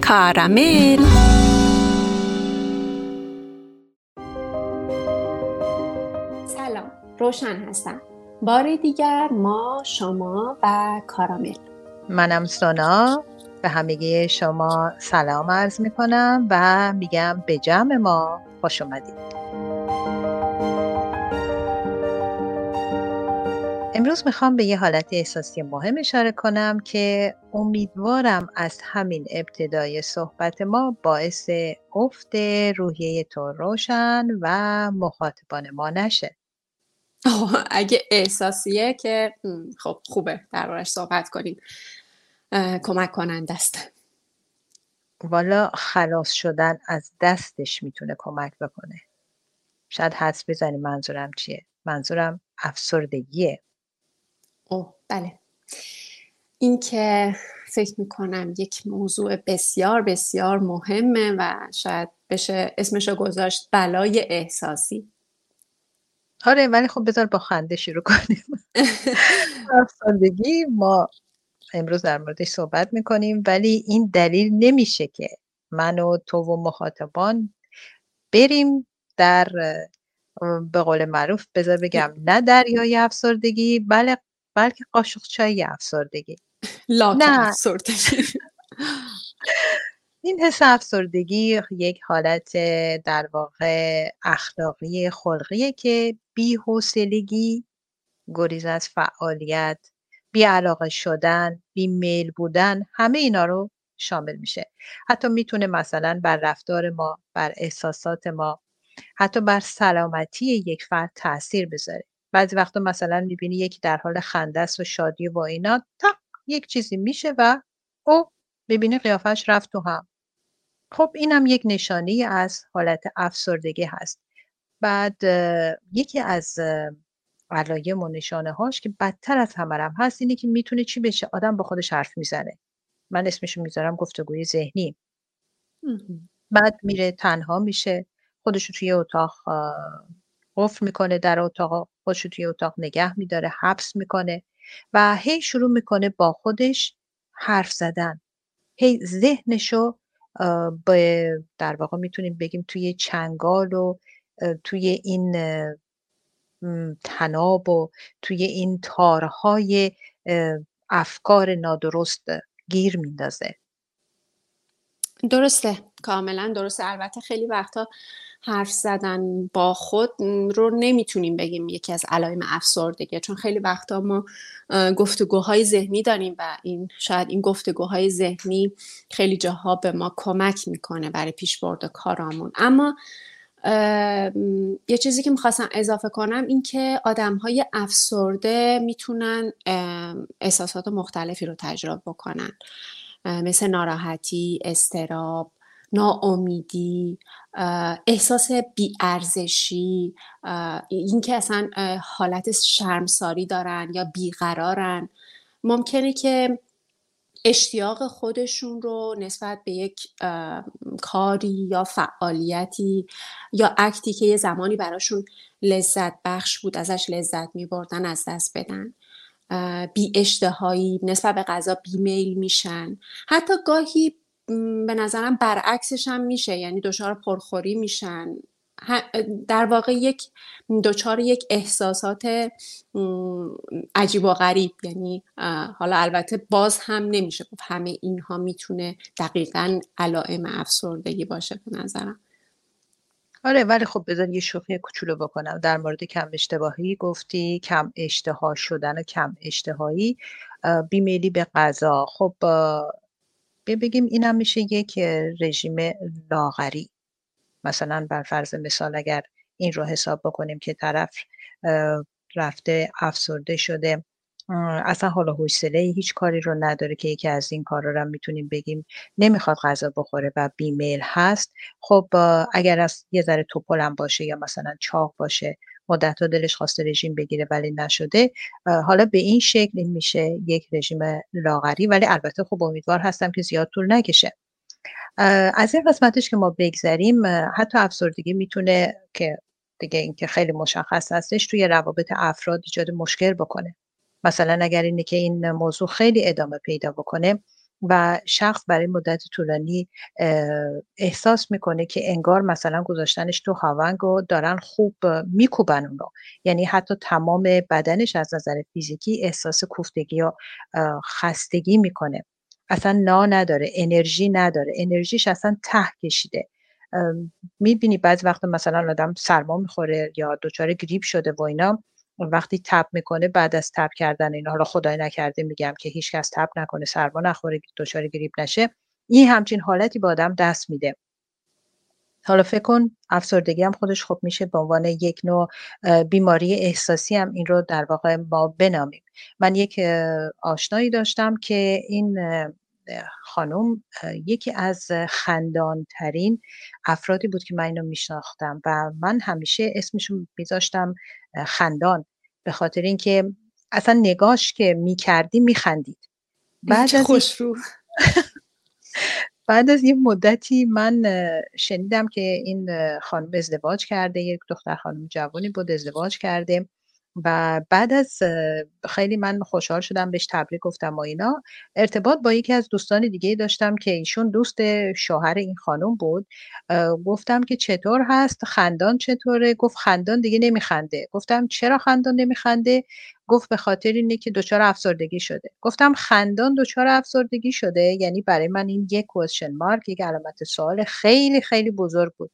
کارامل. سلام روشن هستم. بار دیگر ما شما و کارامل. منم سونا. به همگی شما سلام عرض می کنم و میگم به جمع ما خوش اومدید. امروز می‌خوام به یه حالت احساسی مهم اشاره کنم که امیدوارم از همین ابتدای صحبت ما باعث افت روحیه تو روشن و مخاطبان ما نشه. اگه احساسیه که خب خوبه دربارش صحبت کنیم. کمک کننده است. والا خلاص شدن از دستش می‌تونه کمک بکنه. شاید حدس بزنی منظورم چیه؟ منظورم افسردگیه. اوه بله. این که فکر می‌کنم یک موضوع بسیار بسیار مهمه و شاید بشه اسمشو گذاشت بلای احساسی. آره ولی خب بذار با خنده شروع کنیم. افسردگی ما امروز در موردش صحبت می‌کنیم ولی این دلیل نمیشه که من و تو و مخاطبان بریم در به قول معروف بذار بگم نه دریای افسردگی بله بلکه قاشق چای افسردگی. نه. افسردگی. این حس افسردگی یک حالت در واقع اخلاقی خلقیه که بی حوصلگی گریز از فعالیت بی علاقه شدن بی میل بودن همه اینا رو شامل میشه. حتی می‌تونه مثلا بر رفتار ما بر احساسات ما حتی بر سلامتی یک فرد تاثیر بذاره. بعضی وقتا مثلا می‌بینی یکی در حال خنده است و شادی و اینا تا یک چیزی میشه و او ببینی قیافش رفت تو هم. خب اینم یک نشانی از حالت افسردگی هست. بعد یکی از علایم و نشانه هاش که بدتر از همه هم هست اینه که می‌تونه چی بشه؟ آدم با خودش حرف می‌زنه. من اسمشو می‌ذارم گفتگوی ذهنی. بعد میره تنها میشه. خودشو توی اتاق قفل می‌کنه در اتاق. خودش توی اتاق نگه میداره حبس می‌کنه و هی شروع می‌کنه با خودش حرف زدن. هی ذهنشو به در واقع می‌تونیم بگیم توی چنگال و توی این تناب و توی این تارهای افکار نادرست گیر میندازه. درسته. کاملا درسته. البته خیلی وقتا حرف زدن با خود رو نمی‌تونیم بگیم یکی از علائم افسردگی چون خیلی وقتا ما گفتگوهای ذهنی داریم و این شاید این گفتگوهای ذهنی خیلی جاها به ما کمک می‌کنه برای پیشبرد کارامون. اما یه چیزی که می‌خواستم اضافه کنم این که آدم های افسرده می‌تونن احساسات مختلفی رو تجربه بکنن. مثل ناراحتی، استراب، ناامیدی احساس بیارزشی اینکه اصلا حالت شرمساری دارن یا بیقرارن. ممکنه که اشتیاق خودشون رو نسبت به یک کاری یا فعالیتی یا اکتی که یه زمانی براشون لذت بخش بود ازش لذت می بردن از دست بدن. بی اشتهایی نسبت به غذا بیمیل میشن. حتی گاهی به نظرم برعکسش هم میشه یعنی دچار پرخوری میشن. در واقع یک دچار یک احساسات عجیب و غریب. یعنی حالا البته باز هم نمیشه گفت همه اینها می‌تونه دقیقا علائم افسردگی باشه به نظرم. آره ولی خب بذار یه شوخی کوچولو بکنم. در مورد کم اشتباهی گفتی کم اشتها شدن و کم اشتهایی بیمیلی به غذا. خب بگیم اینم میشه یک رژیم لاغری. مثلا بر فرض مثال اگر این رو حساب بکنیم که طرف رفته افسرده شده اصلا حالا حوصله هیچ کاری رو نداره که یکی از این کارا رو می‌تونیم بگیم نمی‌خواد غذا بخوره و بیمیل هست. خب اگر از یه ذره توپلم باشه یا مثلا چاق باشه مدت دلش خواسته رژیم بگیره ولی نشده. حالا به این شکل این میشه یک رژیم لاغری ولی البته خب امیدوار هستم که زیاد طول نکشه. از این قسمتش که ما بگذریم حتی افسردگی می‌تونه که دیگه اینکه خیلی مشخص هستش توی روابط افراد ایجاد مشکل بکنه. مثلا اگر اینه که این موضوع خیلی ادامه پیدا بکنه و شخص برای مدت طولانی احساس می‌کنه که انگار مثلا گذاشتنش تو هاونگ و دارن خوب میکوبن اونو. یعنی حتی تمام بدنش از نظر فیزیکی احساس کوفتگی یا خستگی می‌کنه. اصلا نا نداره انرژی نداره. انرژیش اصلا ته کشیده. می‌بینی بعضی وقت مثلا آدم سرما می‌خوره یا دچار گریپ شده و اینا. وقتی تب می‌کنه بعد از تب کردن اینا حالا خدای نکرده میگم که هیچ کس تب نکنه سرما نخوره دچار گریپ نشه این همچین حالتی با آدم دست میده. حالا فکر کن افسردگی هم خودش خوب میشه به عنوان یک نوع بیماری احساسی هم این رو در واقع ما بنامیم. من یک آشنایی داشتم که این خانم یکی از خندانترین افرادی بود که من اینو میشناختم و من همیشه اسمشون میذاشتم خندان به خاطر اینکه اصلا نگاش که می‌کردی میخندید بعد از خوش رو. بعد از یه مدتی من شنیدم که این خانم ازدواج کرده یک دختر خانم جوانی بود ازدواج کرده و بعد از خیلی من خوشحال شدم بهش تبریک گفتم و اینا. ارتباط با یکی از دوستان دیگه داشتم که ایشون دوست شوهر این خانم بود. گفتم که چطور هست؟ خندان چطوره؟ گفت خندان دیگه نمیخنده. گفتم چرا خندان نمیخنده؟ گفت به خاطر اینه که دچار افسردگی شده. گفتم خندان دچار افسردگی شده؟ یعنی برای من این یک کوشن مارک یک علامت سوال خیلی خیلی بزرگ بود.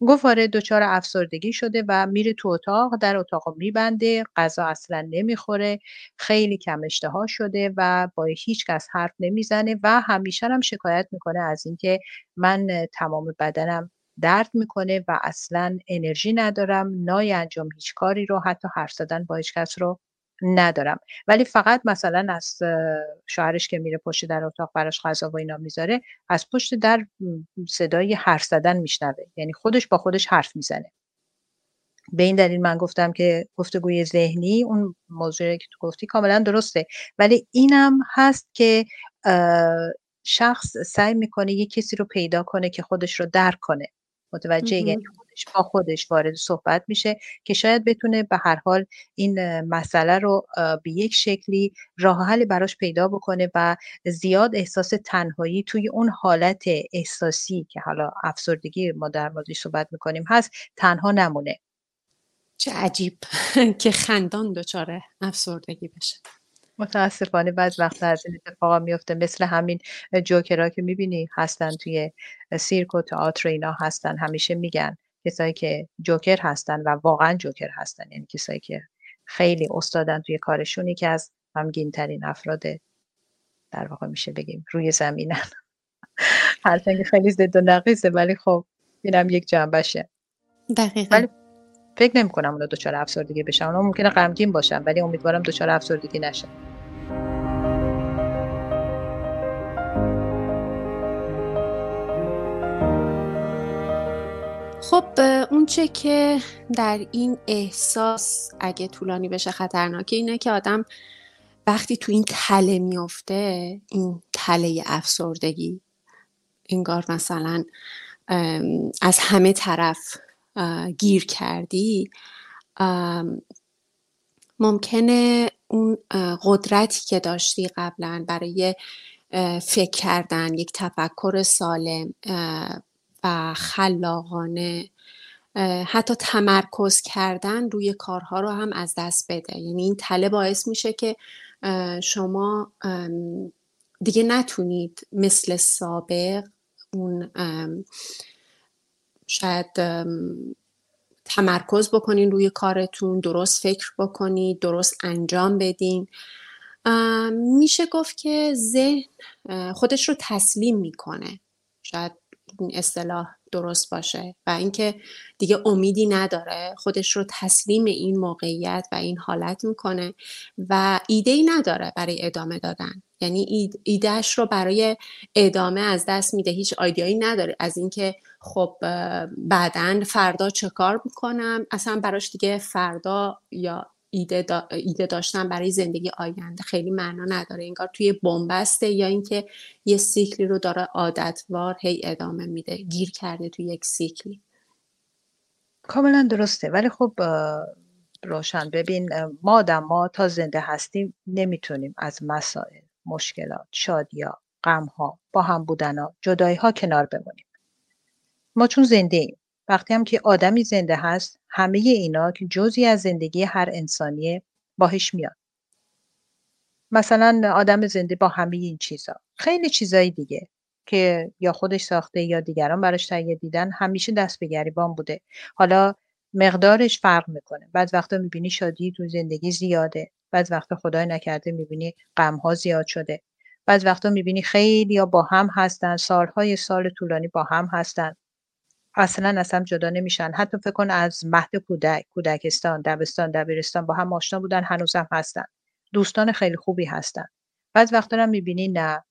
گفت آره دچار افسردگی شده و میره تو اتاق در اتاق میبنده غذا اصلا نمی‌خوره خیلی کم اشتها شده و با هیچ کس حرف نمی‌زنه و همیشه هم شکایت می‌کنه از اینکه من تمام بدنم درد می‌کنه و اصلا انرژی ندارم نای انجام هیچ کاری رو حتی حرف زدن با هیچ کس رو ندارم. ولی فقط مثلا از شوهرش که میره پشت در اتاق براش غذا و اینا می‌ذاره از پشت در صدای حرف زدن میشنوه. یعنی خودش با خودش حرف می‌زنه. به این دلیل من گفتم که گفتگوی ذهنی اون موضوعی که تو گفتی کاملا درسته. ولی اینم هست که شخص سعی می‌کنه یه کسی رو پیدا کنه که خودش رو درک کنه. متوجه یعنی خودش با خودش وارد صحبت میشه که شاید بتونه به هر حال این مسئله رو به یک شکلی راه حل براش پیدا بکنه و زیاد احساس تنهایی توی اون حالت احساسی که حالا افسردگی ما در موردش صحبت می‌کنیم هست تنها نمونه. چه عجیب که خندان دچار افسردگی بشه. متاسفانه بعض وقت از این اتفاقا میفته مثل همین جوکرها که می‌بینی هستن توی سیرک و تئاتر اینا هستن همیشه میگن. کسایی که جوکر هستن و واقعا جوکر هستن یعنی کسایی که خیلی استادن توی کارشونی که از غمگین ترین افراد در واقع میشه بگیم روی زمینن. هرچند خیلی زد و نقیزه ولی خب اینم یک جنبشه. دقیقا. ولی فکر نمی کنم اونا دچار افسردگی بشن. اونا ممکنه غمگین باشن ولی امیدوارم دچار افسردگی نشن خب اونچه که در این احساس اگه طولانی بشه خطرناکه اینه که آدم وقتی تو این تله میفته این تله افسردگی انگار مثلا از همه طرف گیر کردی ممکنه اون قدرتی که داشتی قبلا برای فکر کردن یک تفکر سالم و خلاقانه حتی تمرکز کردن روی کارها رو هم از دست بده. یعنی این تله باعث میشه که شما دیگه نتونید مثل سابق اون شاید تمرکز بکنین روی کارتون درست فکر بکنید درست انجام بدین. میشه گفت که ذهن خودش رو تسلیم می‌کنه. شاید اصطلاح درست باشه و اینکه دیگه امیدی نداره خودش رو تسلیم این موقعیت و این حالت می‌کنه و ایده ای نداره برای ادامه دادن. یعنی ایدهش رو برای ادامه از دست میده هیچ آیدیایی نداره. از اینکه خب بعدا فردا چه کار می‌کنم؟ اصلا براش دیگه فردا یا ایده, ایده داشتن برای زندگی آینده. خیلی معنا نداره. انگار توی بنبسته یا اینکه یه سیکلی رو داره عادتوار هی ادامه میده گیر کرده توی یک سیکلی. کاملا درسته. ولی خب روشن. ببین ما آدم ما تا زنده هستیم نمی‌تونیم از مسائل مشکلات شادیا ها با هم ها جدایی ها کنار بمونیم. ما چون زنده ایم. وقتی هم که آدمی زنده هست همه اینا که جزی از زندگی هر انسانیه باهش میاد. مثلا آدم زنده با همه این چیزا. خیلی چیزایی دیگه که یا خودش ساخته یا دیگران براش تهیه دیدن همیشه دست به گریبان بوده. حالا مقدارش فرق می‌کنه. بعد وقتا می‌بینی شادی تو زندگی زیاده. بعد وقتا خدای نکرده می‌بینی غمها زیاد شده. بعد وقتا می‌بینی خیلی یا با هم هستن سالهای سال طولانی با هم هستن. اصلا اصلا جدا نمیشن. حتی فکر کن از مهد کودک کودکستان دبستان دبیرستان با هم آشنا بودن هنوزم هستن. دوستان خیلی خوبی هستن. بعد وقتا هم می‌بینی نه.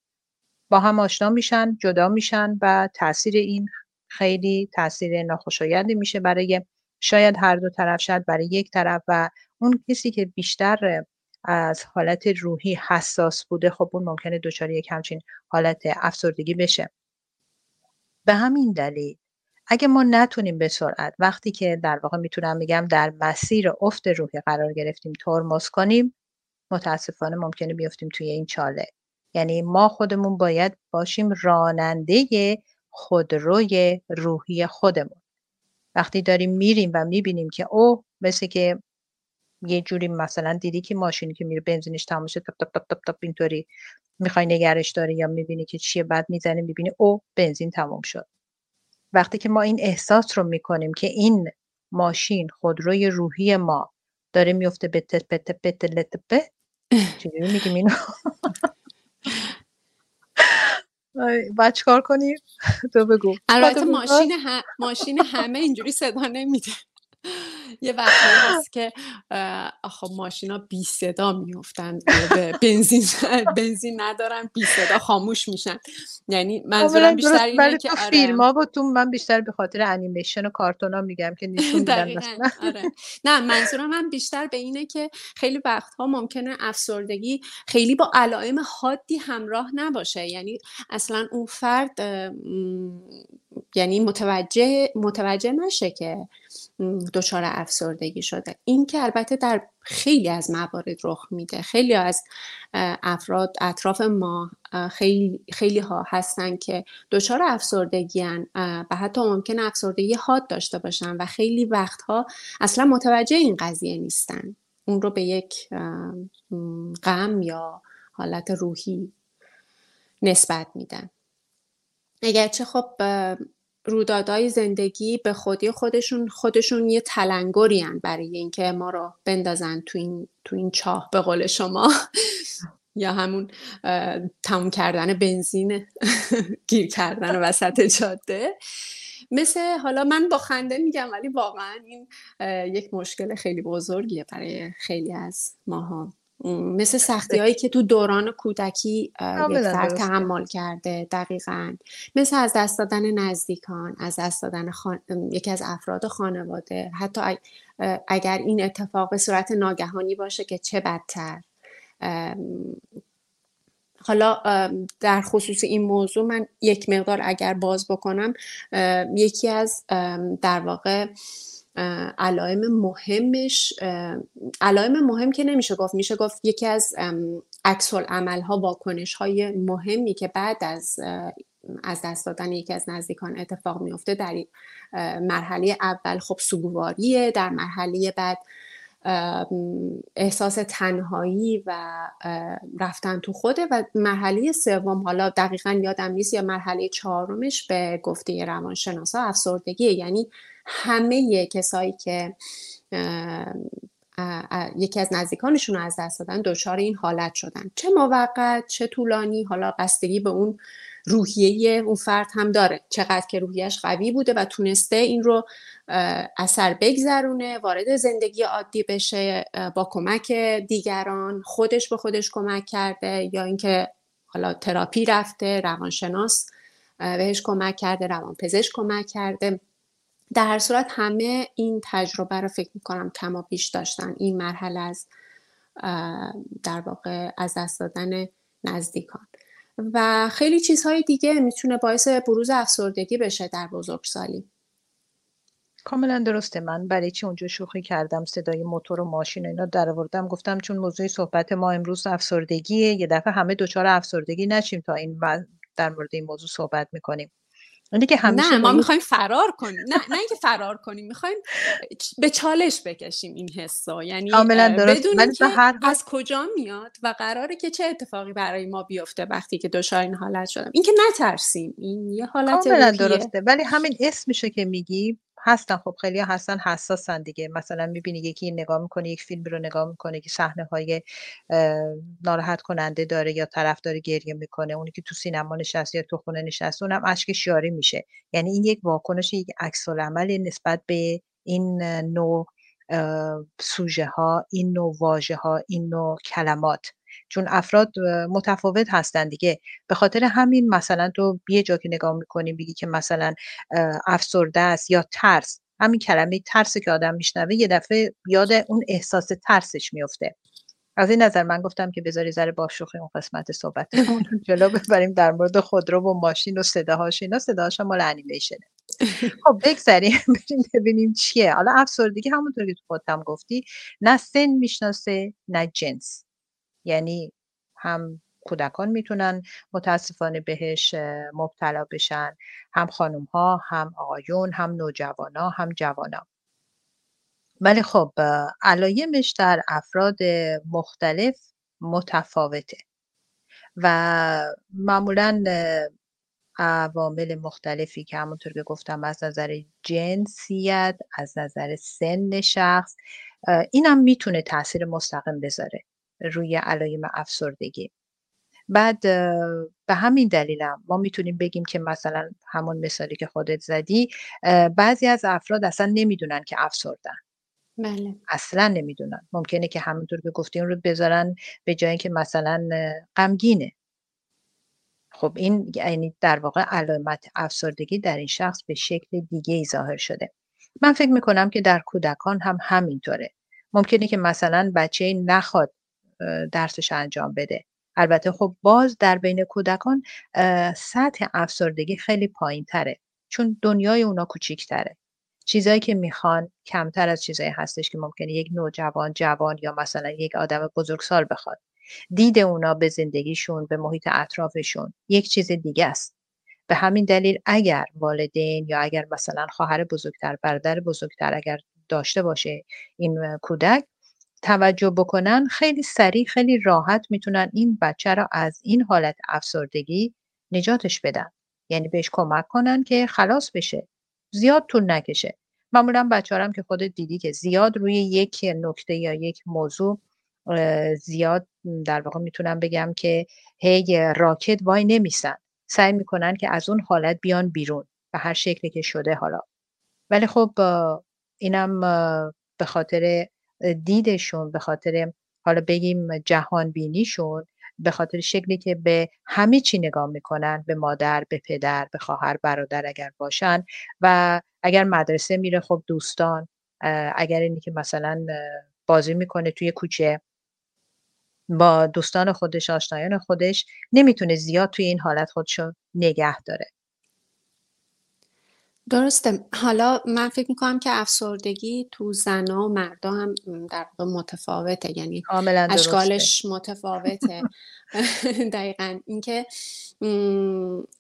با هم آشنا میشن جدا میشن و تاثیر این خیلی تاثیر ناخوشایندی میشه برای شاید هر دو طرف شاید برای یک طرف و اون کسی که بیشتر از حالت روحی حساس بوده خب اون ممکنه دچار یک همچین حالت افسردگی بشه. به همین دلیل اگه ما نتونیم به سرعت وقتی که در واقع می‌تونم بگم در مسیر افت روحی قرار گرفتیم ترمز کنیم متاسفانه ممکنه بیفتیم توی این چاله. یعنی ما خودمون باید باشیم راننده خودروی روحی خودمون. وقتی داریم میریم و می‌بینیم که او مثل که یه جوری مثلا دیدی که ماشینی که میره بنزینش تمام شد تپ تپ تپ تپ اینطوری می‌خوای نگرش داری یا می‌بینی که چیه بعد می‌زنی می‌بینی او بنزین تمام شد. وقتی که ما این احساس رو می‌کنیم که این ماشین خودروی روحی ما داره میفته به تپ تپ تپ چجوری میگیم اینو؟ باید چکار کنیم؟ تو بگو. البته ماشین, ماشین همه اینجوری صدا نمیده. یه وقتی هست که آخه ماشینا بی صدا میفتن بنزین بنزین ندارن بی صدا خاموش میشن. یعنی منظورم بیشتر اینه که آره. فیلم ها تو من بیشتر به خاطر انیمیشن و کارتون ها میگم که نشون میدن آره. نه منظورم من بیشتر به اینه که خیلی وقتها ممکنه افسردگی خیلی با علائم حادی همراه نباشه. یعنی اصلا اون فرد یعنی متوجه متوجه نشه که دچار افسردگی شده. این که البته در خیلی از موارد رخ میده. خیلی از افراد اطراف ما خیلی, خیلی ها هستن که دچار افسردگی هن و حتی ممکن افسردگی حاد داشته باشن و خیلی وقتها اصلا متوجه این قضیه نیستن. اون رو به یک غم یا حالت روحی نسبت میدن. اگرچه خب رویدادهای زندگی به خودی خودشون خودشون یه تلنگری برای اینکه ما رو بندازن تو این, تو این چاه به قول شما. یا همون تموم کردن بنزین گیر کردن وسط جاده. مثل حالا من با خنده میگم ولی واقعا این یک مشکل خیلی بزرگیه برای خیلی از ماها. مثل سختی هایی که تو دوران کودکی فرد تحمل کرده دقیقا. مثل از دست دادن نزدیکان از دست دادن خان... یکی از افراد خانواده. حتی اگر این اتفاق به صورت ناگهانی باشه که چه بدتر. حالا در خصوص این موضوع من یک مقدار اگر باز بکنم یکی از در واقع علائم مهمش علائم مهم که نمیشه گفت. میشه گفت یکی از عکس ها واکنش های مهمی که بعد از از دست دادن یکی از نزدیکان اتفاق میفته در مرحله اول خب سوگواریه. در مرحله بعد احساس تنهایی و رفتن تو خوده. و مرحله سوم حالا دقیقا یادم نیست یا مرحله چهارمش به گفته روانشناسا افسردگیه. یعنی همه کسایی که یکی از نزدیکانشون رو از دست دادن دچار این حالت شدن. چه موقت چه طولانی حالا بستگی به اون روحیه اون فرد هم داره. چقدر که روحیش قوی بوده و تونسته این رو اثر بگذرونه وارد زندگی عادی بشه با کمک دیگران خودش به خودش کمک کرده یا اینکه حالا تراپی رفته روانشناس بهش کمک کرده روانپزشک کمک کرده. در هر صورت همه این تجربه رو فکر می‌کنم کما بیش داشتن. این مرحله از در واقع از دست دادن نزدیکان. و خیلی چیزهای دیگه می‌تونه باعث بروز افسردگی بشه در بزرگسالی. کاملا درسته. من برای چی اونجا شوخی کردم؟ صدای موتور و ماشین اینا در آوردم. گفتم چون موضوع صحبت ما امروز افسردگیه یه دفعه همه دچار افسردگی نشیم تا این در مورد این موضوع صحبت می‌کنیم. که همیشه نه ما می‌خوایم فرار کنیم. نه نه اینکه فرار کنیم می‌خوایم به چالش بکشیم این حسا یعنی بدونیم که هر... از کجا میاد و قراره که چه اتفاقی برای ما بیفته وقتی که دچار این حالت شدم. اینکه نترسیم. این یه حالت کاملا درسته. ولی همین اسمشه که میگی. هستن. خب خیلی هستن حساسن دیگه. مثلا می‌بینی یکی نگاه می‌کنه یک فیلم رو نگاه می‌کنه که صحنه های ناراحت کننده داره یا طرف داره گریه می‌کنه. اونی که تو سینما نشسته یا تو خونه نشسته اونم اشک شیاری میشه. یعنی این یک واکنش یک عکس عمل نسبت به این نوع سوژه ها این نوع واژه ها این نوع کلمات. چون افراد متفاوت هستن دیگه. به خاطر همین مثلا تو یه جا که نگاه می‌کنی بگی که مثلا افسرده است یا ترس. همین کلمه ترس که آدم میشنوه یه دفعه یاد اون احساس ترسش میفته از این نظر من گفتم که بذاری ذره با شوخی اون قسمت صحبت جلو ببریم در مورد خودرو و ماشین و صداهاش. اینا صداهاش مال انیمیشنه. خب بگذاریم بریم ببینیم چیه. حالا افسردگی همونطور که تو خودت گفتی نه سن می‌شناسه نه جنس. یعنی هم کودکان می‌تونن متاسفانه بهش مبتلا بشن هم خانم ها هم آقایون هم نوجوان ها هم جوان ها. ولی خب علایمش در افراد مختلف متفاوته و معمولا عوامل مختلفی که همونطور که گفتم از نظر جنسیت از نظر سن شخص اینم می‌تونه تاثیر مستقیم بذاره روی علایم افسردگی. بعد به همین دلیلم ما می‌تونیم بگیم که مثلا همون مثالی که خودت زدی بعضی از افراد اصلا نمی‌دونن که افسردن. بله. اصلا نمی‌دونن. ممکنه که همونطور که گفتیم رو بذارن به جای که مثلا غمگینه. خب این یعنی در واقع علامت افسردگی در این شخص به شکل دیگه ای ظاهر شده. من فکر می‌کنم که در کودکان هم همینطوره. ممکنه که مثلا بچه نخواد درسش انجام بده. البته خب باز در بین کودکان سطح افسردگی خیلی پایین تره چون دنیای اونا کوچیکتره. چیزایی که می‌خوان کمتر از چیزایی هستش که ممکنه یک نوجوان جوان یا مثلا یک آدم بزرگسال بخواد. دید اونا به زندگیشون به محیط اطرافشون یک چیز دیگه است. به همین دلیل اگر والدین یا اگر مثلا خواهر بزرگتر برادر بزرگتر اگر داشته باشه این کودک توجه بکنن خیلی سریع خیلی راحت می‌تونن این بچه را از این حالت افسردگی نجاتش بدن. یعنی بهش کمک کنن که خلاص بشه. زیاد طول نکشه. معمولا بچه هم که خودت دیدی که زیاد روی یک نکته یا یک موضوع زیاد در واقع می‌تونم بگم که هی راکت وای نمیسن سعی می‌کنن که از اون حالت بیان بیرون به هر شکلی که شده حالا. ولی خب اینم به خاطر دیدشون به خاطر حالا بگیم جهان بینیشون به خاطر شکلی که به همه چی نگاه می‌کنن به مادر به پدر به خواهر برادر اگر باشن و اگر مدرسه میره خب دوستان اگر اینی که مثلا بازی می‌کنه توی کوچه با دوستان خودش آشنایان خودش نمی‌تونه زیاد توی این حالت خودشو نگه داره. درسته. حالا من فکر می‌کنم که افسردگی تو زنا و مردا هم در واقع متفاوته. یعنی اشکالش متفاوته. دقیقا. اینکه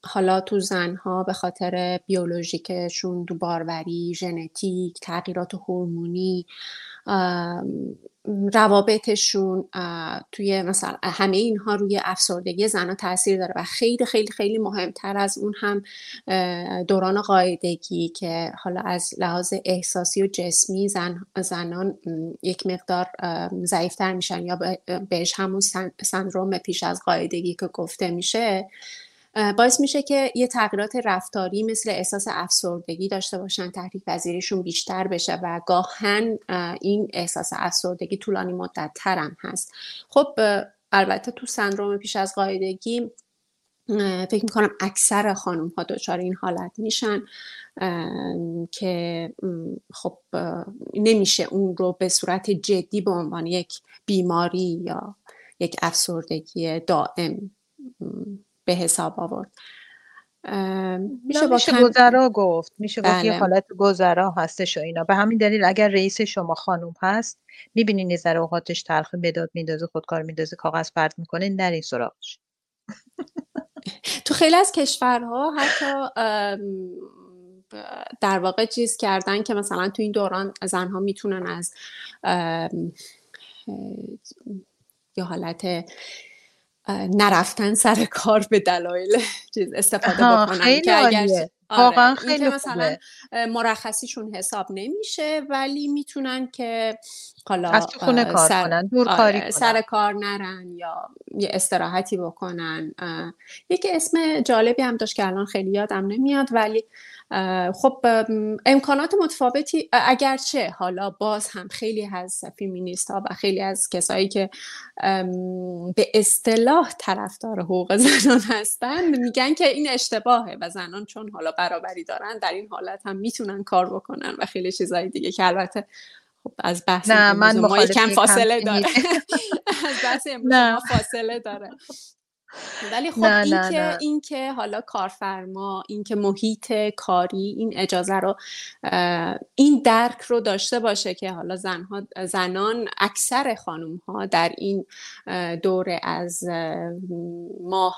حالا تو زنها به خاطر بیولوژیکشون دو باروری ژنتیک تغییرات هورمونی روابطشون توی مثلا همه اینها روی افسردگی زنها تاثیر داره و خیلی خیلی خیلی مهمتر از اون هم دوران قاعدگی که حالا از لحاظ احساسی و جسمی زن، زنان یک مقدار ضعیفتر میشن یا بهش همون سندروم پیش از قاعدگی که گفته میشه. باعث میشه که یه تغییرات رفتاری مثل احساس افسردگی داشته باشن تحریک پذیریشون بیشتر بشه و گاهن این احساس افسردگی طولانی مدت ترم هست. خب البته تو سندروم پیش از قاعدگی فکر می‌کنم اکثر خانم ها دچار این حالت میشن که خب نمیشه اون رو به صورت جدی به عنوان یک بیماری یا یک افسردگی دائم به حساب آورد. میشه, میشه گذرا گفت میشه گفت یه بله. حالت گذرا هستش و اینا. به همین دلیل اگر رئیس شما خانوم هست می‌بینین یه ذره اوقاتش تلخ مداد میندازه خودکار میندازه کاغذ پرت می‌کنه نرین سراغش. تو خیلی از کشورها حتی در واقع چیز کردن که مثلا تو این دوران زنها می‌تونن از یه حالت نرفتن سر کار به دلایل چیز استفاده بکنن که اگر آره. واقعا خیلی مثلا مرخصیشون حساب نمیشه ولی می‌تونن که حالا از خونه کار سر... کنن دور کاری آره، سر کار نرن یا یه استراحتی بکنن. یکی اسم جالبی هم داشت که الان خیلی یادم نمیاد ولی خب امکانات متفاوتی اگرچه حالا باز هم خیلی از فیمینیست ها و خیلی از کسایی که به اصطلاح طرفدار حقوق زنان هستن میگن که این اشتباهه و زنان چون حالا برابری دارن در این حالت هم می‌تونن کار بکنن و خیلی چیزهای دیگه که البته خب از بحث نه من ما یکم فاصله داره. از بحث ما فاصله داره. ولی خب این که این که حالا کارفرما این که محیط کاری این اجازه رو این درک رو داشته باشه که حالا زنها زنان اکثر خانم ها در این دوره از ماه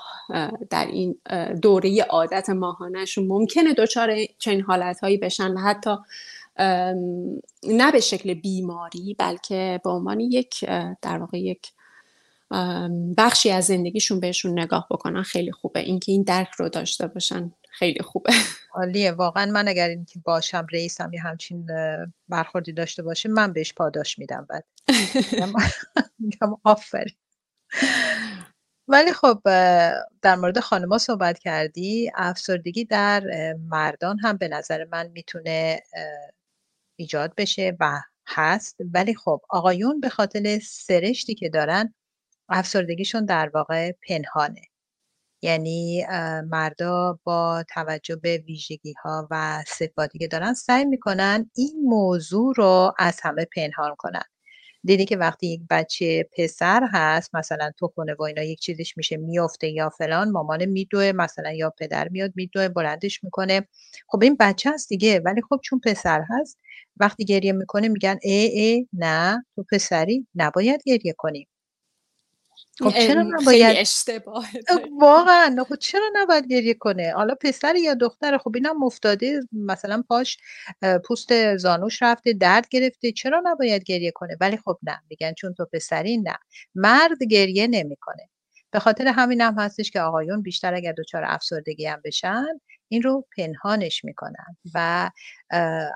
در این دوره عادت ماهانهشون ممکنه دچار چنین حالت هایی بشن و حتی نه به شکل بیماری بلکه به عنوان یک در واقع یک بخشی از زندگیشون بهشون نگاه بکنن خیلی خوبه. اینکه این درک رو داشته باشن خیلی خوبه. عالیه. واقعا من اگر اینکه باشم رئیسم یه همچین برخوردی داشته باشه من بهش پاداش میدم بعد. میگم آفرین. ولی خب در مورد خانما صحبت کردی. افسردگی در مردان هم به نظر من می‌تونه ایجاد بشه و هست. ولی خب آقایون به خاطر سرشتی که دارن افسردگیشون در واقع پنهانه. یعنی مردا با توجه به ویژگی ها و صفاتی که دارن سعی می‌کنن این موضوع رو از همه پنهان کنن. دیدی که وقتی یک بچه پسر هست مثلا تو خونه و اینا یک چیزش میشه میفته یا فلان مامان میدوه مثلا یا پدر میاد میدوه بلندش می‌کنه. خب این بچه هست دیگه ولی خب چون پسر هست وقتی گریه می‌کنه میگن ای ای نه تو پسری نباید گریه کنی. خب چرا نباید؟ اشتباه واقعا خب چرا نباید گریه کنه؟ حالا پسر یا دختر خب اینم مفتاده مثلا پاش پوست زانوش رفته درد گرفته چرا نباید گریه کنه؟ ولی خب نه میگن چون تو پسری نه. مرد گریه نمی‌کنه. به خاطر همین هم هستش که آقایون بیشتر اگر دچار افسردگی هم بشن این رو پنهانش می‌کنن و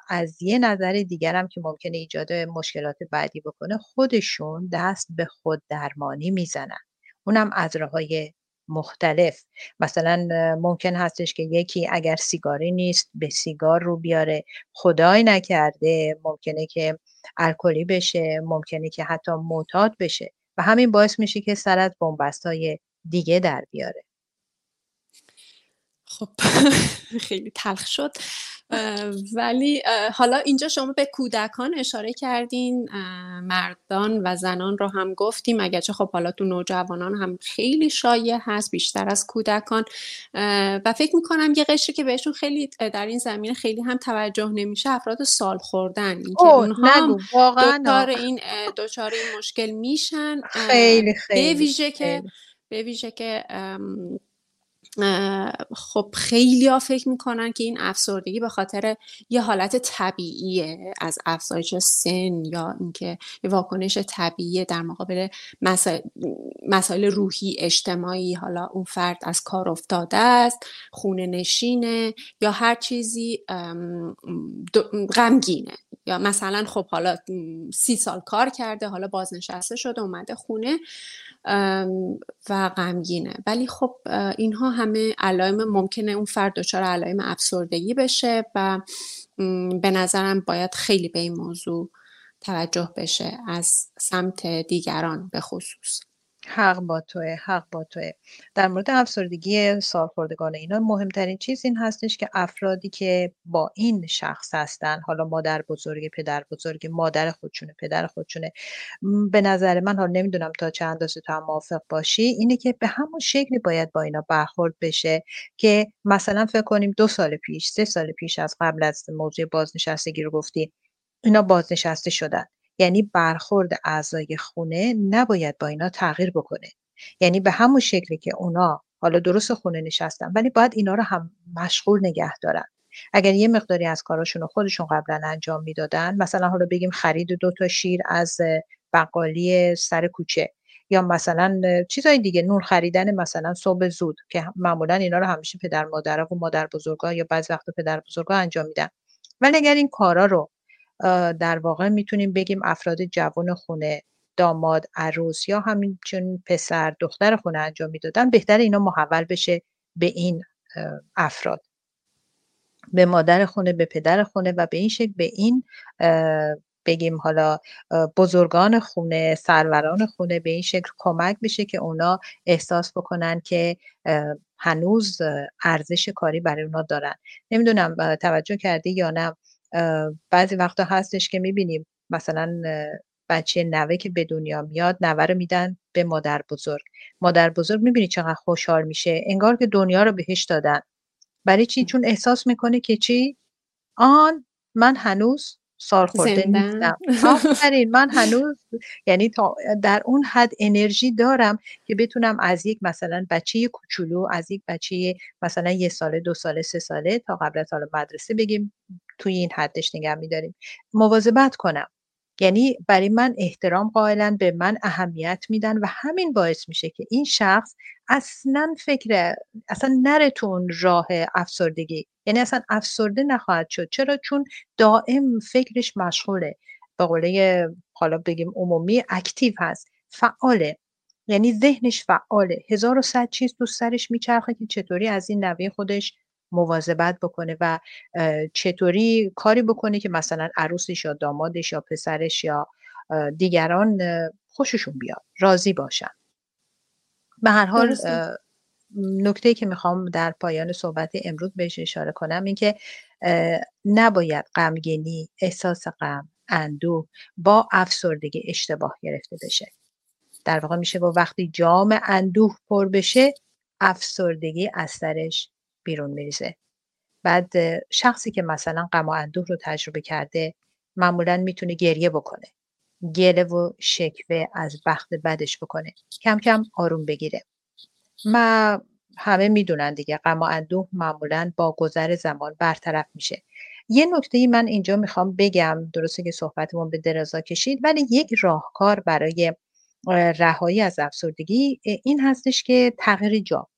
از یه نظر دیگرم که ممکنه ایجاد مشکلات بعدی بکنه خودشون دست به خود درمانی می‌زنن. اونم از راهای مختلف. مثلا ممکن هستش که یکی اگر سیگاری نیست به سیگار رو بیاره. خدای نکرده. ممکنه که الکلی بشه. ممکنه که حتی معتاد بشه. و همین باعث میشه که سرت بنبست های دیگه در بیاره. خب خیلی تلخ شد. ولی حالا اینجا شما به کودکان اشاره کردین مردان و زنان رو هم گفتیم. اگرچه خب حالا تو نوجوانان هم خیلی شایع هست بیشتر از کودکان. و فکر می‌کنم یه قشری که بهشون خیلی در این زمینه خیلی هم توجه نمیشه افراد سال خوردن. اینکه اونها دوچار این دوچار این مشکل میشن. خیلی خیلی به ویژه که به ویژه که خب خیلی ها فکر می‌کنن که این افسردگی به خاطر یه حالت طبیعیه از افزایش سن یا اینکه یه واکنش طبیعیه در مقابل مسائل, مسائل روحی اجتماعی حالا اون فرد از کار افتاده است خونه نشینه یا هر چیزی غمگینه. یا مثلا خب حالا سی سال کار کرده حالا بازنشسته شده اومده خونه و غمگینه. ولی خب اینها همه علائم ممکنه اون فرد دچار علائم افسردگی بشه و به نظرم باید خیلی به این موضوع توجه بشه از سمت دیگران به خصوص. حق با توه حق با توه. در مورد افسردگی سالخوردگان اینا مهمترین چیز این هستش که افرادی که با این شخص هستن حالا مادر بزرگ پدر بزرگ مادر خودشونه پدر خودشونه به نظر من حالا نمی‌دونم تا چه اندازه تو هم موافق باشی اینه که به همون شکلی باید با اینا برخورد بشه که مثلا فکر کنیم دو سال پیش سه سال پیش از قبل از موضوع بازنشستگی رو گفتی اینا بازنشسته شدن. یعنی برخورد اعضای خونه نباید با اینا تغییر بکنه. یعنی به همون شکلی که اونا حالا درست خونه نشستن ولی باید اینا رو هم مشغول نگه دارن. اگر یه مقداری از کاراشون رو خودشون قبلا انجام می‌دادن مثلا حالا بگیم خرید دو تا شیر از بقالی سر کوچه یا مثلا چیزهای دیگه نور خریدن مثلا صبح زود که معمولا اینا رو همیشه پدر مادر و مادر بزرگا یا بعض وقت پدر بزرگا انجام میدن. ولی اگر این کارا رو در واقع می‌تونیم بگیم افراد جوان خونه داماد عروس یا همین چون پسر دختر خونه انجام می‌دادن بهتر اینا محول بشه به این افراد. به مادر خونه به پدر خونه و به این شکل به این بگیم حالا بزرگان خونه سروران خونه به این شکل کمک بشه که اونا احساس بکنن که هنوز ارزش کاری برای اونا دارن. نمی‌دونم توجه کردی یا نه؟ بعضی وقتا هستش که می‌بینیم مثلا بچه نوه که به دنیا میاد نوه رو میدن به مادر بزرگ. مادر بزرگ می‌بینی چقدر خوشحال میشه انگار که دنیا رو بهش دادن. برای چی؟ چون احساس می‌کنه که چی؟ آن من هنوز سال خورده نیستم. آفرین من هنوز یعنی تا در اون حد انرژی دارم که بتونم از یک مثلا بچه کوچولو از یک بچه مثلا یه ساله دو ساله سه ساله تا قبل از سال مدرسه بگیم. توی این حدش نگه میداریم. مواظبت کنم. یعنی برای من احترام قائلن به من اهمیت میدن و همین باعث میشه که این شخص اصلا فکر اصلا نره تو اون راه افسردگی. یعنی اصلا افسرده نخواهد شد. چرا؟ چون دائم فکرش مشغوله. به قوله حالا بگیم عمومی اکتیو هست. فعاله. یعنی ذهنش فعاله. هزار و صد چیز تو سرش میچرخه که چطوری از این نوه خودش مواظبت بکنه و چطوری کاری بکنه که مثلا عروسش یا دامادش یا پسرش یا دیگران خوششون بیاد راضی باشن. به هر حال نکته که می‌خوام در پایان صحبت امروز بهش اشاره کنم این که نباید غمگینی احساس غم اندوه با افسردگی اشتباه گرفته بشه. در واقع میشه با وقتی جام اندوه پر بشه افسردگی از سرش بیرون میریزه. بعد شخصی که مثلا غم و اندوه رو تجربه کرده معمولا می‌تونه گریه بکنه. گله و شکوه از بخت بدش بکنه. کم کم آروم بگیره. ما همه می‌دونن دیگه غم و اندوه معمولا با گذر زمان برطرف میشه. یه نکته ای من اینجا می‌خوام بگم درسته که صحبتمون به درازا کشید ولی یک راهکار برای رهایی از افسردگی این هستش که تغییر جا.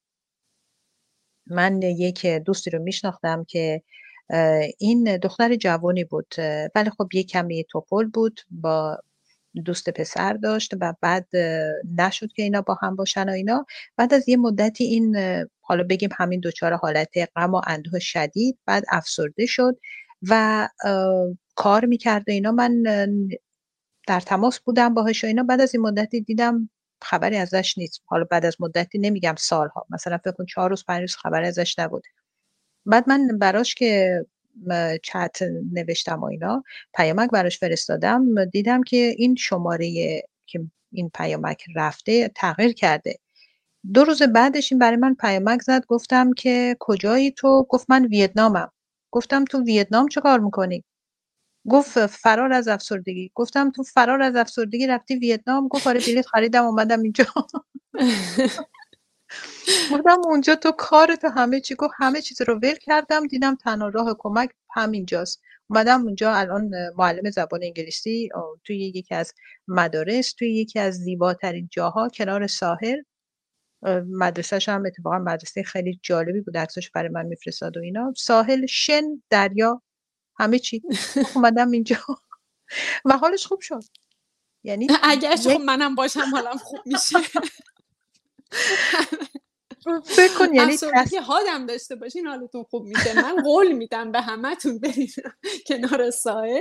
من یک دوستی رو میشناختم که این دختر جوانی بود ولی خب یک کمی توپل بود با دوست پسر داشت و بعد نشد که اینا با هم باشن و اینا. بعد از یه مدتی این حالا بگیم همین دچار حالت غم و اندوه شدید بعد افسرده شد و کار می‌کرد و اینا. من در تماس بودم باهاش و اینا. بعد از این مدتی دیدم خبری ازش نیست. حالا بعد از مدتی نمیگم سالها. مثلا فکر کن چهار روز پنج روز خبری ازش نبود بعد من براش که چت نوشتم و اینا پیامک براش فرستادم دیدم که این شماره که این پیامک رفته تغییر کرده. دو روز بعدش این برای من پیامک زد گفتم که کجایی تو؟ گفت من ویتنامم. گفتم تو ویتنام چه کار می‌کنی؟ گفت فرار از افسردگی. گفتم تو فرار از افسردگی رفتی ویتنام؟ گفت آره بلیط خریدم اومدم اینجا. گفتم اونجا تو کار تو همه چی. گفت همه چیز رو ول کردم دیدم تنها راه کمک همینجاست. اومدم اونجا الان معلم زبان انگلیسی توی یکی از مدارس توی یکی از زیباترین جاها کنار ساحل. مدرسهش هم اتفاقا مدرسه خیلی جالبی بود درسش برای من میفرستاد و اینا. ساحل شن دریا همه چی. اومدم اینجا. و حالش خوب شد. یعنی اگه خب منم باشم حالم خوب میشه. فکر کن یعنی که حادم داشته باشین حالتون خوب میشه. من قول میدم به همتون برید کنار ساحل.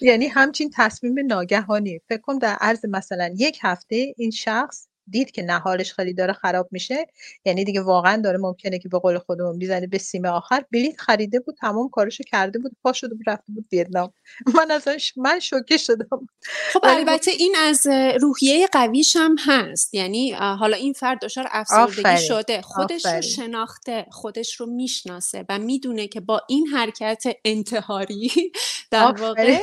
یعنی همچین تصمیم ناگهانی. فکر کن در عرض مثلا یک هفته این شخص دید که نهارش خیلی داره خراب میشه. یعنی دیگه واقعا داره ممکنه که به قول خودمون می‌زنه به سیم آخر. بلیط خریده بود تمام کارشو کرده بود پا شده بود رفته بود ویتنام. من ازش من شوکه شدم. خب البته این از روحیه قویش هم هست. یعنی حالا این فرد دچار افسردگی شده. خودش رو شناخته خودش رو می‌شناسه و می‌دونه که با این حرکت انتحاری در واقع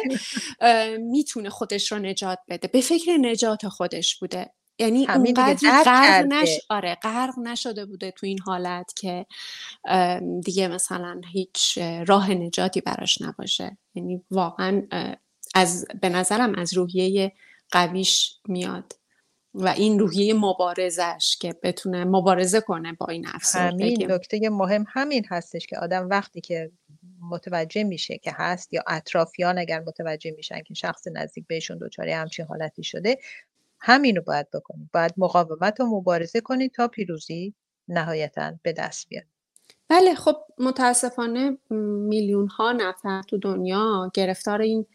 می‌تونه خودش رو نجات بده. به فکر نجات خودش بوده. یعنی اونقدری غرق نش... آره غرق نشده بوده تو این حالت که دیگه مثلا هیچ راه نجاتی براش نباشه. یعنی واقعا از به نظرم از روحیه قویش میاد و این روحیه مبارزش که بتونه مبارزه کنه با این افسردگی همین نکته مهم همین هستش که آدم وقتی که متوجه میشه که هست یا اطرافیان اگر متوجه میشن که شخص نزدیک بهشون دچار همچین حالتی شده همین رو باید بکنید باید مقاومت و مبارزه کنید تا پیروزی نهایتا به دست بیاد. بله خب متاسفانه میلیون ها نفر تو دنیا گرفتار این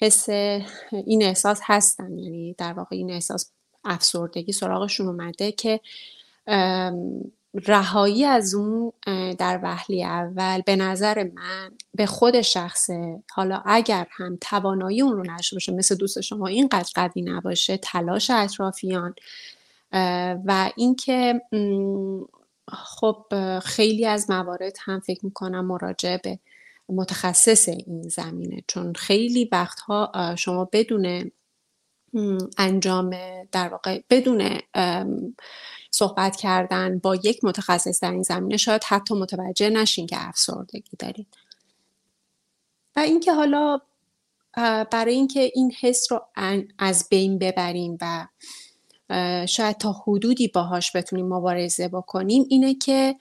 حس این احساس هستن. یعنی در واقع این احساس افسردگی سراغشون اومده که رهایی از اون در وهله اول به نظر من به خود شخصه. حالا اگر هم توانایی اون رو نشه باشه مثل دوست شما اینقدر قوی نباشه تلاش اطرافیان. و اینکه خب خیلی از موارد هم فکر می‌کنم مراجعه به متخصص این زمینه. چون خیلی وقتها شما بدون انجام در واقع بدون صحبت کردن با یک متخصص در این زمینه شاید حتی متوجه نشین که افسردگی دارید و اینکه حالا برای اینکه این حس رو از بین ببریم و شاید تا حدودی باهاش بتونیم مبارزه بکنیم اینه که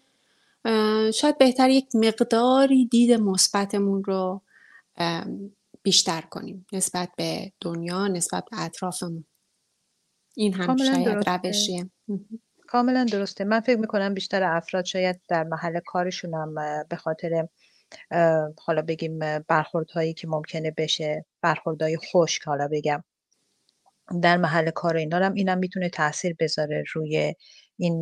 شاید بهتر یک مقداری دید مثبتمون رو بیشتر کنیم نسبت به دنیا نسبت به اطرافمون. این هم شاید روشیه. کاملا درسته. من فکر می‌کنم بیشتر افراد شاید در محل کارشون هم به خاطر حالا بگیم برخوردهایی که ممکنه بشه برخوردهای خشک حالا بگم در محل کار اینا هم اینم می‌تونه تاثیر بذاره روی این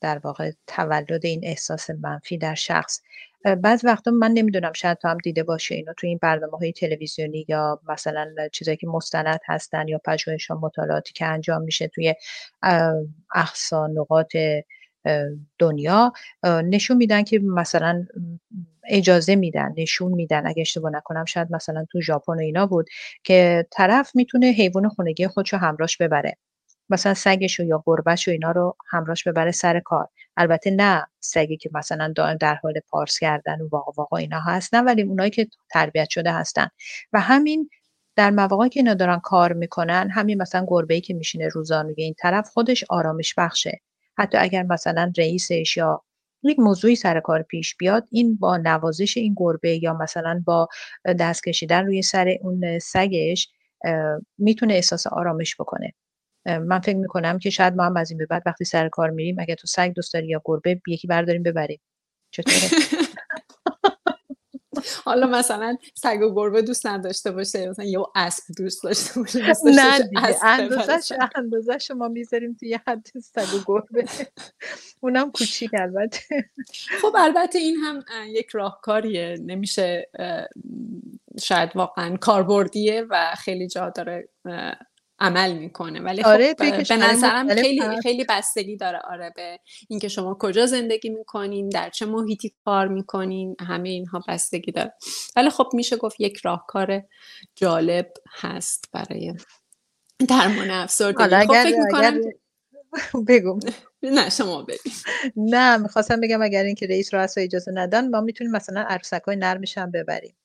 در واقع تولد این احساس منفی در شخص. بعض وقتا من نمی‌دونم شاید تو هم دیده باشه اینا تو این برنامه های تلویزیونی یا مثلا چیزایی که مستند هستن یا پژوهش مطالعاتی که انجام میشه توی اقصا نقاط دنیا نشون میدن که مثلا اجازه میدن نشون میدن. اگه اشتباه نکنم شاید مثلا تو ژاپن و اینا بود که طرف می‌تونه حیوان خونگی خودشو همراهش ببره. مثلا سگش یا گربهش و اینا رو همراهش ببره سر کار. البته نه سگی که مثلا در حال پارس کردن و واقع واقع اینا هستن ولی اونایی که تربیت شده هستن. و همین در مواقعی که اینا دارن کار می‌کنن همین مثلا گربه ای که میشینه روزانه این طرف خودش آرامش بخشه. حتی اگر مثلا رئیسش یا یک موضوعی سر کار پیش بیاد این با نوازش این گربه یا مثلا با دست کشیدن روی سر اون سگش می‌تونه احساس آرامش بکنه. من فکر می‌کنم که شاید ما هم از این به بعد وقتی سر کار میریم اگه تو سگ دوست داری یا گربه یکی برداریم ببریم. چطوره؟ حالا مثلا سگ و گربه دوست نداشته باشه مثلا یه اسب دوست داشته باشه نه دیگه اندازش اندازش ما می‌ذاریم توی حد سگ و گربه. اونم کوچیک البته. خب البته این هم یک راهکاریه. نمیشه شاید واقعا کاربردیه و خیلی جا داره عمل می‌کنه. ولی خب آره به نظرم خیلی خیلی بستگی داره. آره به اینکه شما کجا زندگی می‌کنین در چه محیطی کار می‌کنین همه اینها بستگی داره. ولی خب میشه گفت یک راهکار جالب هست برای درمان افسردگی. خب فکر می‌کنم بگم نه شما بگید نه می‌خواستم بگم اگر اینکه رئیس رو اجازه ندن ما می‌تونیم مثلا عروسک های نرمش هم ببریم.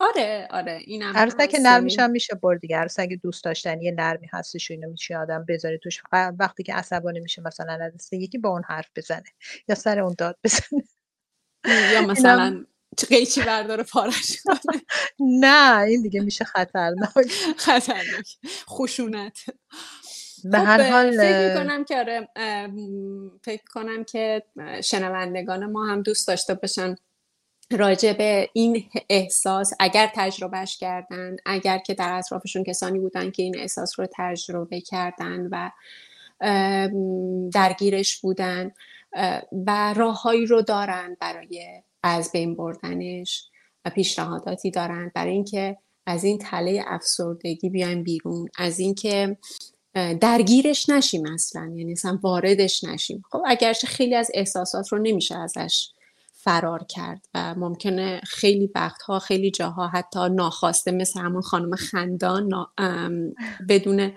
آره آره اینم عروسک نرمیش هم میشه برد دیگه. عروسک دوست داشتن یه نرمی هستش و اینو میشه آدم بذاره توش. وقتی که عصبانی میشه مثلا از یکی با اون حرف بزنه یا سر اون داد بزنه. یا مثلا قیچی برداره پارش نه این دیگه میشه خطرناک. خطرناک. خشونت. به خب، هر حال فکر کنم که آره فکر کنم که شنوندگان ما هم دوست داشته باشن. راجع به این احساس اگر تجربهش کردن اگر که در اطرافشون کسانی بودن که این احساس رو تجربه کردن و درگیرش بودن و راههایی رو دارن برای از بین بردنش و پیشنهاداتی دارن برای اینکه از این تله افسردگی بیایم بیرون از اینکه درگیرش نشیم اصلا یعنی اصلا واردش نشیم. خب اگرچه خیلی از احساسات رو نمیشه ازش فرار کرد و ممکنه خیلی وقتها خیلی جاها حتی ناخواسته مثل همون خانم خندان بدون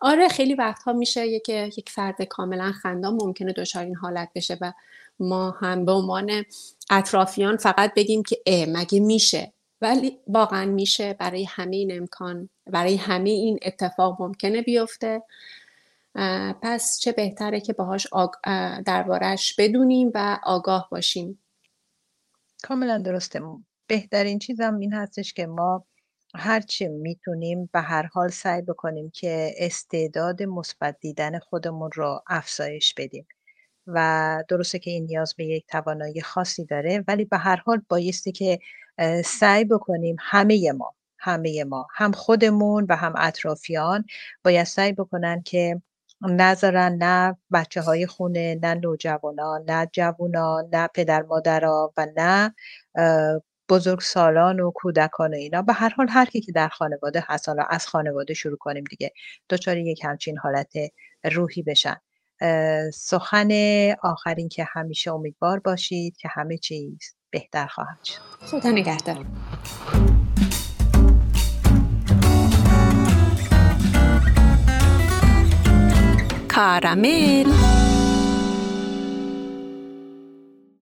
آره خیلی وقتها میشه یک یک فرد کاملا خندان ممکنه دچار این حالت بشه و ما هم به عنوان اطرافیان فقط بگیم که اه مگه میشه؟ ولی واقعا میشه برای همه این امکان برای همه این اتفاق ممکنه بیفته. پس چه بهتره که باهاش آگ... دربارهش بدونیم و آگاه باشیم. کاملا درسته. بهترین چیزم این هستش که ما هرچی می‌تونیم به هر حال سعی بکنیم که استعداد مثبت دیدن خودمون رو افزایش بدیم. و درسته که این نیاز به یک توانایی خاصی داره ولی به هر حال بایستی که سعی بکنیم همه ما همه ما هم خودمون و هم اطرافیان باید سعی بکنن که نذارن نه بچه های خونه نه نوجوانان نه جوانان نه پدر مادرها و نه بزرگ سالان و کودکان و اینا. به هر حال هر کی که در خانواده هست حالا از خانواده شروع کنیم دیگه. دچار یک همچین حالت روحی بشن. سخن آخرین که همیشه امیدوار باشید که همه چیز بهتر خواهد شد. خدا نگهدار. کارامل